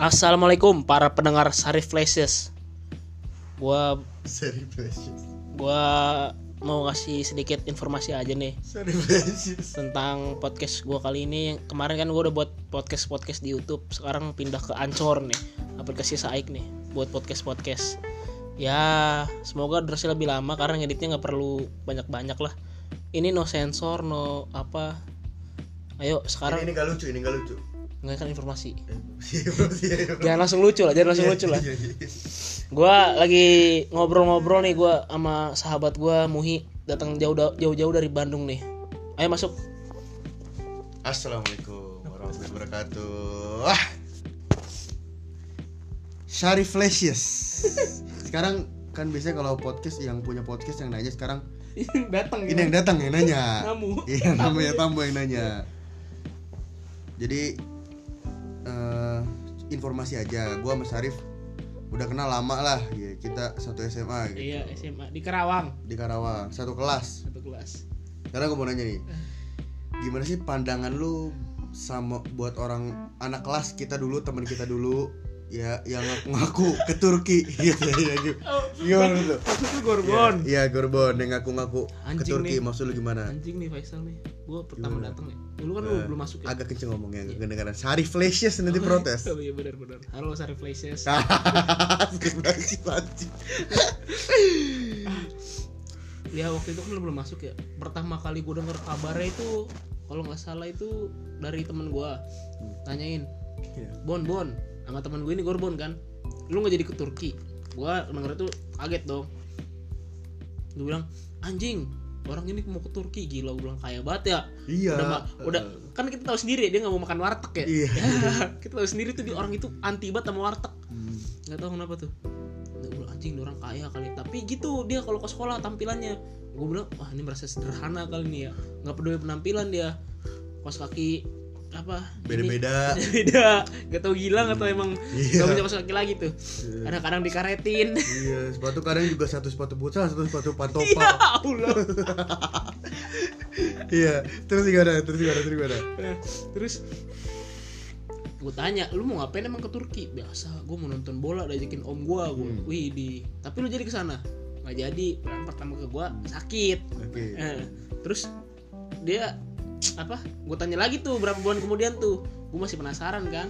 Assalamualaikum para pendengar Sari Flashes. Gua Seri Precious gua mau ngasih sedikit informasi aja nih Seri Precious tentang podcast gua kali ini. Kemarin kan gua udah buat podcast-podcast di YouTube, sekarang pindah ke Anchor nih, aplikasi Saik nih buat podcast-podcast. Ya, semoga durasi lebih lama karena ngeditnya nggak perlu banyak-banyak lah. Ini no sensor, no apa. Ayo sekarang Ini, ini gak lucu, ini gak lucu nggak kan informasi. Iya, iya. Jangan langsung lucu lah, jangan langsung lucu lah. Iya, iya, iya. Gua lagi ngobrol-ngobrol nih gua sama sahabat gua Muhi datang jauh jauh-jauh dari Bandung nih. Ayo masuk. Assalamualaikum warahmatullahi wabarakatuh Wah Sari Flashes Sekarang kan biasanya kalau podcast yang punya podcast yang nanya sekarang datang Ini yang datang yang nanya Tamu. Iya namanya tamu yang nanya Jadi Informasi aja. Gua sama Sarif Udah kenal lama lah ya, Kita satu SMA gitu. Iya, SMA di Karawang. Di Karawang Satu kelas. Satu kelas. Sekarang gue mau nanya nih Gimana sih pandangan lu sama buat orang anak kelas kita dulu teman kita dulu ya yang ngaku-ngaku ke Turki gitu ya gitu. Gimana tuh? Maksud lu Gorbon. Iya Gorbon yang ngaku-ngaku ke Turki nih. maksud lu gimana? Anjing nih Faisal nih. Gua pertama datang nih. Dulu kan lu Eh, belum masuk ya. Agak kenceng ngomongnya, agak kedengaran. Sari flashes nanti protes. Oh iya benar benar. Halo Sari Flashes. Ya waktu itu kan lu belum masuk ya. Pertama kali gue denger kabarnya itu kalau nggak salah itu dari temen gua tanyain Iya. Bon Bon sama teman gue ini Gorbon kan. Lu nggak jadi ke Turki. Gua denger itu kaget dong. Gue bilang anjing orang ini mau ke Turki gila. Gue bilang kaya banget ya. Iya. udah ma- udah. Kan kita tahu sendiri dia nggak mau makan warteg ya. Iya. kita tahu sendiri tuh di orang itu anti banget sama warteg. Hmm. nggak tahu kenapa tuh. Gue bilang anjing orang kaya kali. Tapi gitu dia kalau ke sekolah tampilannya. Gue bilang wah ini merasa sederhana kali ini ya. Nggak peduli penampilan dia. Kos kaki apa Beda-beda. beda gak tau gila gak tau emang Iya. gak punya kos kaki lagi tuh kadang-kadang dikaretin Iya, sepatu kadang juga satu sepatu futsal, satu sepatu ya pantopa. Allah Iya, terus gimana? Terus gimana? Terus gimana? terus gue tanya lu mau ngapain emang ke Turki biasa gue mau nonton bola diajakin om gue gue Hmm. wih di tapi lu jadi ke sana nggak jadi pertama ke gue sakit Oke. Eh, terus dia apa? Gue tanya lagi tuh berapa bulan kemudian tuh? Gue masih penasaran kan?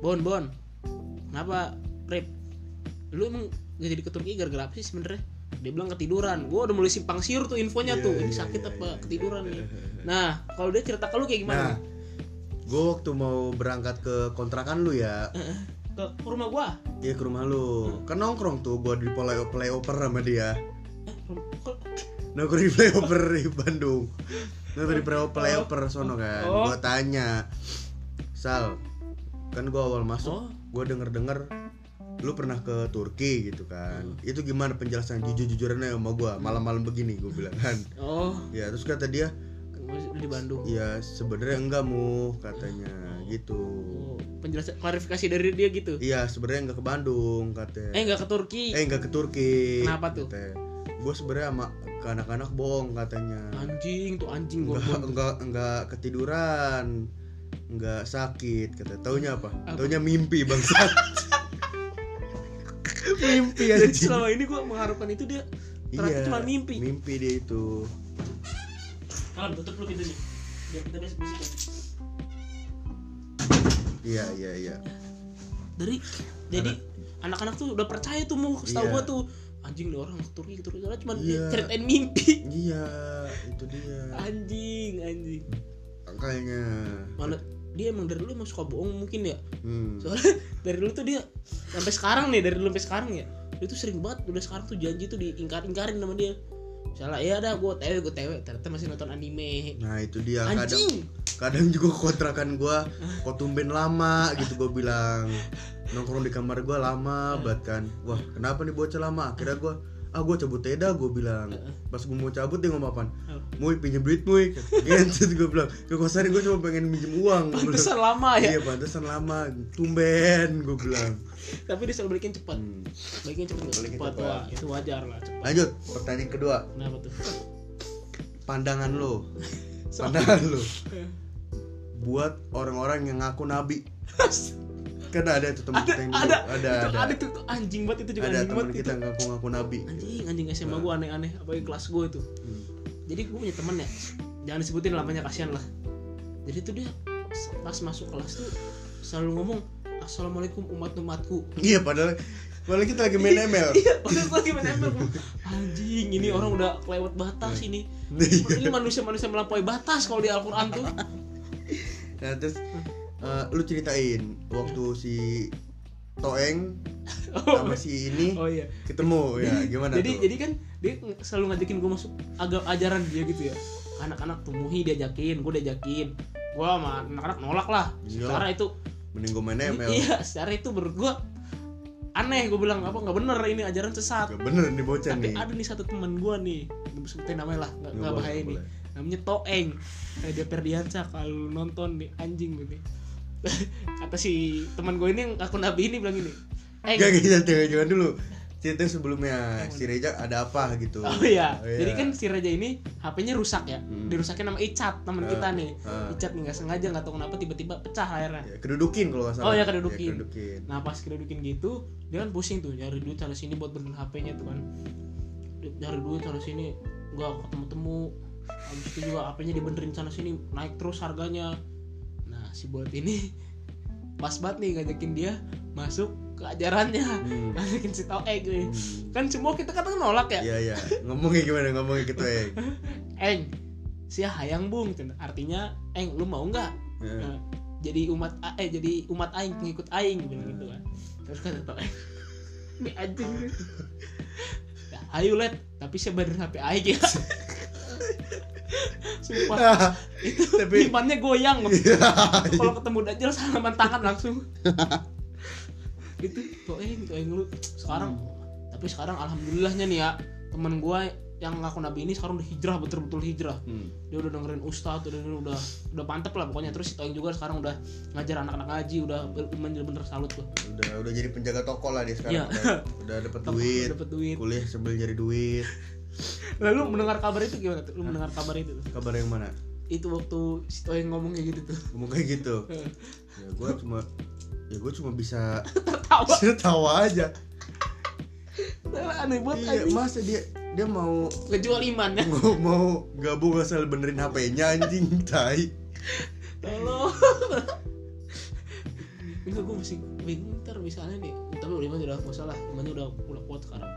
Bon bon. Kenapa rip? Lu emang gak jadi ke Turki gara-gara apa sih sebenarnya. Dia bilang ketiduran. Gue udah mulai simpang siur tuh infonya Iya, tuh. ini iya, sakit iya, apa iya. ketiduran nih. Nah kalau dia cerita ke lu kayak gimana? Nah, gue waktu mau berangkat ke kontrakan lu ya, ke ke rumah gua? Iya ke rumah lu, kan nongkrong tuh gue di play playover sama dia, eh, nongkrong di playover di Bandung, di playover playover sono kan, Oh. gue tanya, Sal, kan gue awal masuk, Oh. gue denger denger lu pernah ke Turki gitu kan, itu gimana penjelasan jujur jujurannya sama gue, malam-malam begini gue bilang kan, oh ya terus kata dia, di Bandung ya sebenarnya enggak mu katanya gitu. oh, penjelasan klarifikasi dari dia gitu Iya sebenarnya nggak ke Bandung katanya. eh nggak ke Turki Eh nggak ke Turki. Kenapa tuh? Gue sebenarnya sama ke anak-anak bohong katanya. anjing tuh anjing gua Enggak enggak enggak ketiduran. Enggak sakit kata. Taunya apa? Apa? Taunya mimpi bangsat. mimpi jadi anjing. selama ini gua mengharapkan itu dia ternyata Iya. cuma mimpi Mimpi dia itu. kalau tutup lu pintunya biar kita bisa Iya iya iya. dari jadi anak-anak tuh udah percaya tuh mau setahu Iya. gua tuh anjing nih orang ke Turki Soalnya cuma dia ceritain mimpi Iya itu dia. anjing anjing Makanya. mana dia emang dari dulu emang suka bohong mungkin ya Hmm. soalnya dari dulu tuh dia sampai sekarang nih dari dulu sampai sekarang ya dia tuh sering banget udah sekarang tuh janji tuh diingkar-ingkarin sama dia misalnya ya dah gue tewe gue tewe ternyata masih nonton anime. Nah itu dia. Kadang anjing! kadang juga kontrakan gua kok tumben lama gitu gue bilang. Nongkrong di kamar gua lama banget kan. Wah kenapa nih bocah lama? Akhirnya gua ah gua cabut teda gue bilang. Pas gue mau cabut dia ngomong apaan? Mui pinjem duit Mui gitu gue bilang. Ke kosan gue cuma pengen minjem uang. Pantesan lama ya? Iya pantesan lama. Tumben gue bilang. Tapi dia selalu balikin cepat. Hmm. balikin cepat cepat wah itu wajar lah cepat. Lanjut pertanyaan kedua. Kenapa tuh? Pandangan lo. Pandangan lo. Buat orang-orang yang ngaku nabi kan ada tuh teman ada kita yang dulu. ada. ada itu ada. ada tuh anjing banget itu juga ada anjing teman kita itu. ngaku-ngaku nabi. Anjing anjing SMA gue aneh-aneh apalagi kelas gue itu. Hmm. jadi gue punya temen ya jangan disebutin namanya kasihan lah. Jadi tuh dia pas masuk kelas tuh selalu ngomong assalamualaikum umat umatku. Iya padahal padahal kita lagi main ML iya padahal lagi main ML anjing ini orang udah kelewat batas ini Iya. ini. Manusia-manusia melampaui batas kalau di Al-Quran tuh. Nah terus eh, lu ceritain waktu si Toeng sama si ini oh iya. ketemu ya gimana jadi tuh? jadi kan dia selalu ngajakin gue masuk agak ajaran dia gitu ya. Anak-anak tuh muhi diajakin gue diajakin. Gue sama anak-anak nolak lah. Iyalah. secara itu mending gue main ML iya secara itu menurut gue aneh gue bilang apa nggak bener ini ajaran sesat. Gak bener nih bocah tapi nih. ada nih satu teman gue nih gue sebutin namanya lah nggak bahaya nih. boleh. namanya Toeng. Kayak dia Perdiansa kalau nonton nih anjing gitu kata si teman gue ini yang akun nabi ini bilang gini Eng Gak gak jangan jangan dulu cerita sebelumnya si Reja ada apa gitu Oh iya. Oh, iya. Jadi kan si Raja ini HP-nya rusak ya. Hmm. Dirusakin sama Icat, teman kita nih. ah. Icat nih nggak sengaja nggak tahu kenapa tiba-tiba pecah akhirnya. Ya, kedudukin kalau nggak salah Oh, ya, kedudukin. kedudukin. Nah pas kedudukin gitu, dia kan pusing tuh nyari duit sana sini buat benerin HP-nya tuh kan. Nyari duit sana sini nggak ketemu-temu. Habis itu juga HP-nya dibenerin sana sini naik terus harganya. Nah si buat ini pas banget nih ngajakin dia masuk ke ajarannya. Hmm. Ngajakin si Toeg nih. Hmm. Kan semua kita kan nolak ya. Iya iya ngomongnya gimana ngomongnya gitu ya Eng, si hayang bung, Cen. artinya Eng, lu mau nggak eh, jadi umat eh jadi umat Aing pengikut Aing bilang gitu kan. Terus kata Tok Eng, ini anjing. Ya, ayo let, tapi saya benerin HP Aing ya. Sumpah, itu Tapi- imannya goyang. Iya. Kalau ketemu Dajjal salaman tangan langsung. itu Tok Eng, Tok Eng lu sekarang tapi sekarang alhamdulillahnya nih ya temen gua yang ngaku nabi ini sekarang udah hijrah betul-betul hijrah Hmm. dia udah dengerin ustadz udah udah udah mantep lah pokoknya terus Toeng juga sekarang udah ngajar anak-anak ngaji udah bener-bener salut tuh udah udah jadi penjaga toko lah dia sekarang Iya. udah, udah dapet duit dapet duit kuliah sambil nyari duit lalu mendengar kabar itu gimana tuh? Lu mendengar kabar itu tuh? kabar yang mana? Itu waktu si Toeng ngomong kayak gitu tuh. Ngomong kayak gitu? Ya gue cuma ya gue cuma bisa tertawa. tawa aja. Aneh banget iya anjing. masa dia dia mau ngejual iman ya? mau, mau gabung asal benerin HP-nya anjing tai. Tolong. Enggak gue masih bingung ntar misalnya nih tapi udah udah gak usah lah imannya udah udah kuat sekarang.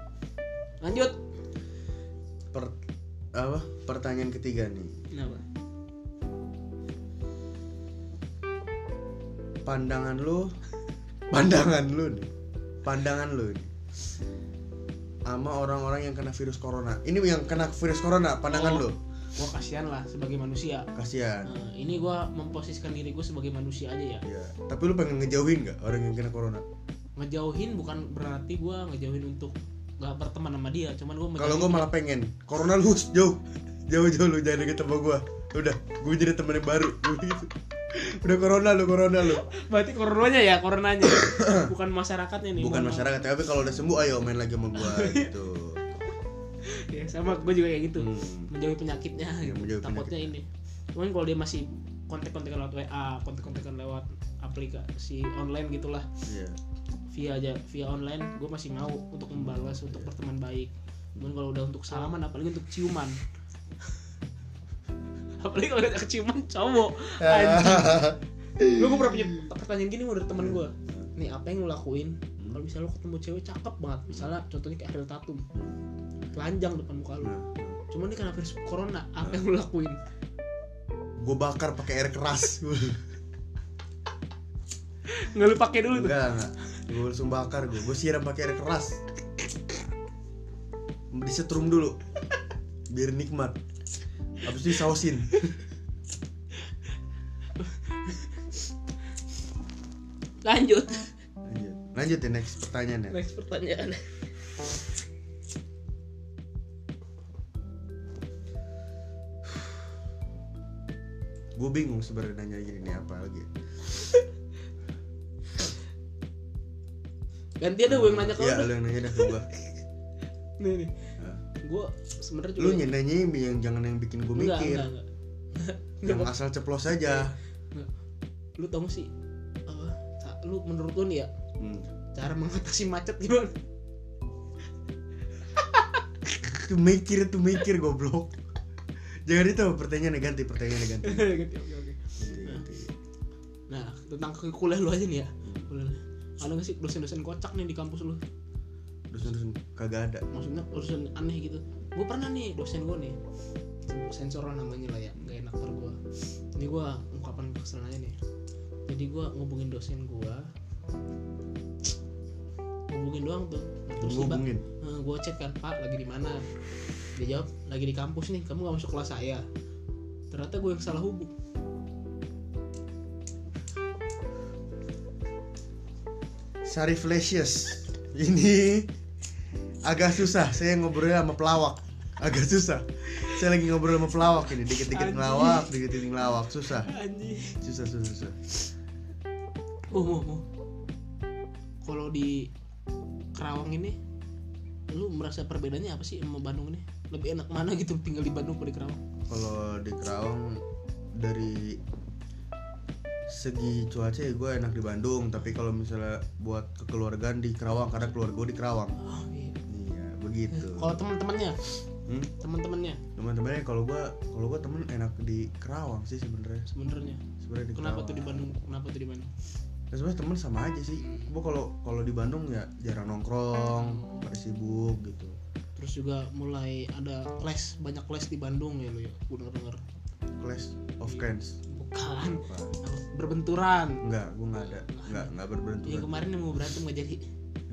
Lanjut per apa pertanyaan ketiga nih. Kenapa? Pandangan lu pandangan lu nih. Pandangan lu nih. Sama orang-orang yang kena virus corona. Ini yang kena virus corona pandangan Oh. lu? Gue kasihan lah sebagai manusia. Kasihan. Nah, ini gue memposisikan diri gue sebagai manusia aja ya. Ya tapi lu pengen ngejauhin nggak orang yang kena corona? Ngejauhin bukan berarti gue ngejauhin untuk nggak berteman sama dia cuman gue kalau gue malah pengen. Corona lu jauh. Jauh jauh lu jangan deket sama gue udah gue jadi temen yang baru. Gitu. Udah corona lu corona lu. Berarti coronanya ya coronanya. Bukan masyarakatnya nih bukan masyarakat tapi kalau udah sembuh ayo main lagi sama gue gitu. Ya sama gue juga kayak gitu. Hmm. menjauhi penyakitnya gitu. menjauhi takutnya ini. Cuman kalau dia masih kontak-kontakan lewat WA kontak-kontakan lewat aplikasi online gitulah. Iya. Via aja via online gue masih mau untuk membalas untuk berteman baik. Cuman kalau udah untuk salaman apalagi untuk ciuman. Apalagi kalau udah keciuman cowok. Anjing. Lu gue pernah punya pertanyaan gini dari teman gue nih apa yang lu lakuin kalau misalnya lu ketemu cewek cakep banget? Misalnya contohnya kayak Ariel Tatum. Telanjang depan muka lu. Nah, cuman ini karena virus corona apa yang lu lakuin? Gue bakar pakai air keras. Nggak lu pakai dulu tuh. Enggak enggak gue langsung bakar gue gue siram pakai air keras. Disetrum dulu. Biar nikmat. Habis itu sausin lanjut. Lanjut. Lanjut ya next pertanyaannya next pertanyaan. Gue bingung sebenarnya nanya gini nih apa lagi ganti ada gue yang nanya ke ya lu. lu yang nanya dah ke gue nih nih. Gue sebenarnya lu juga nanya yang jangan yang bikin gue mikir. enggak enggak. Yang asal ceplos aja. Lu tau gak sih sa- lu menurut lu nih ya Hmm. cara mengatasi macet gimana? Tuh mikir tuh mikir goblok. Jangan itu pertanyaan negatif, pertanyaan oke, oke. nah tentang kuliah lu aja nih ya. Kuliah lu. Ada gak sih dosen-dosen kocak nih di kampus lu? Dosen-dosen kagak ada. maksudnya dosen aneh gitu. Gue pernah nih dosen gue nih sensor lah namanya lah ya nggak enak per gue ini gue ungkapan kekesalan aja nih. Jadi gue ngubungin dosen gue ngubungin doang tuh. Nah, terus Ngubungin. gue chat kan pak lagi di mana? Dia jawab lagi di kampus nih kamu gak masuk kelas saya. Ternyata gue yang salah hubung Sarif Lesius. Ini agak susah. Saya ngobrol sama pelawak. Agak susah. Saya lagi ngobrol sama pelawak ini. Dikit-dikit ngelawak, dikit-dikit ngelawak. Susah. Susah, susah, susah. oh mau mau kalau di Kerawang ini lu merasa perbedaannya apa sih sama Bandung ini lebih enak mana gitu tinggal di Bandung apa di Kerawang Kalau di Kerawang dari segi cuaca ya gue enak di Bandung tapi kalau misalnya buat kekeluargaan di Kerawang karena keluarga gue di Kerawang. Oh, iya. iya begitu. Kalau teman-temannya hmm? teman-temannya teman-temannya kalau gue kalau gue temen enak di Kerawang sih sebenarnya. Sebenarnya? Sebenarnya di kenapa Kerawang. tuh di Bandung? Kenapa tuh di Bandung? Ya, sebenarnya temen sama aja sih. Gue kalau kalau di Bandung ya jarang nongkrong pada sibuk gitu. Terus juga mulai ada les banyak les di Bandung ya lu ya gue denger denger Clash of Clans. Bukan. Apa? berbenturan. Enggak gue nggak ada. Enggak enggak yang berbenturan kemarin yang mau berantem gak jadi?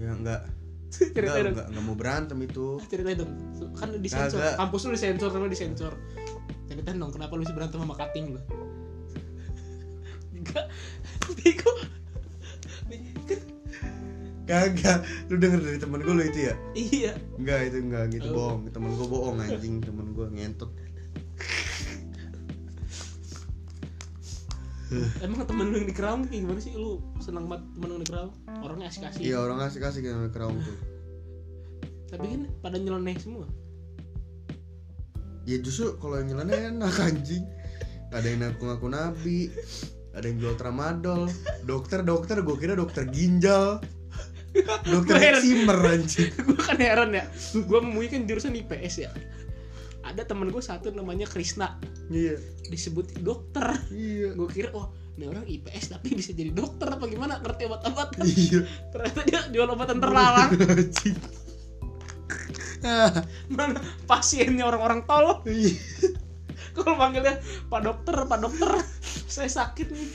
Ya enggak. Cerita enggak, dong. enggak, enggak mau berantem itu. Cerita dong. Kan disensor. Kagak. kampus lu disensor sama disensor. Ceritain dong kenapa lu bisa berantem sama kating lu? Enggak. Bego. Kagak. Lu denger dari temen gue lu itu ya? Iya. Enggak itu enggak gitu. Oh. bohong. Temen gue bohong anjing. Temen gue ngentot emang temen lu yang di Kerawang kayak gimana sih? Lu senang banget temen lu yang di Kerawang? Orangnya asik-asik. Iya orang asik asik yang kerawang tuh. Tapi kan pada nyeleneh semua. Ya justru kalau yang nyeleneh enak anjing. Ada yang ngaku-ngaku nabi ada yang jual tramadol. Dokter dokter gue kira dokter ginjal. Dokter eksimer anjing. Gue kan heran ya. Gue memulai kan jurusan IPS ya. Ada temen gue satu namanya Krisna iya. Disebut dokter. Iya. Gue kira oh ini orang IPS tapi bisa jadi dokter apa gimana? Ngerti obat-obatan. Iya. Ternyata dia jual obatan terlarang. Mana pasiennya orang-orang tolol iya. kalau panggilnya pak dokter pak dokter saya sakit nih.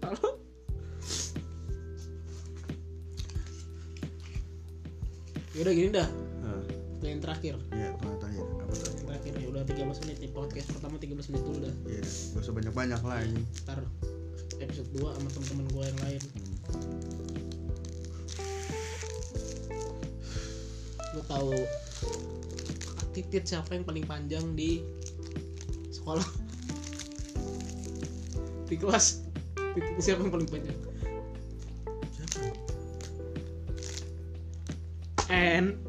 Halo? Yaudah gini dah. Ah, Pertanyaan terakhir. Iya terakhir terakhir. Apa tuh Pertanyaan terakhir ya udah 13 menit nih podcast pertama 13 menit dulu dah. Iya gak usah banyak banyak lah ini. Ntar episode 2 sama teman-teman gue yang lain. Lu tahu titit siapa yang paling panjang di sekolah? Di kelas. Titit siapa yang paling panjang? Siapa? N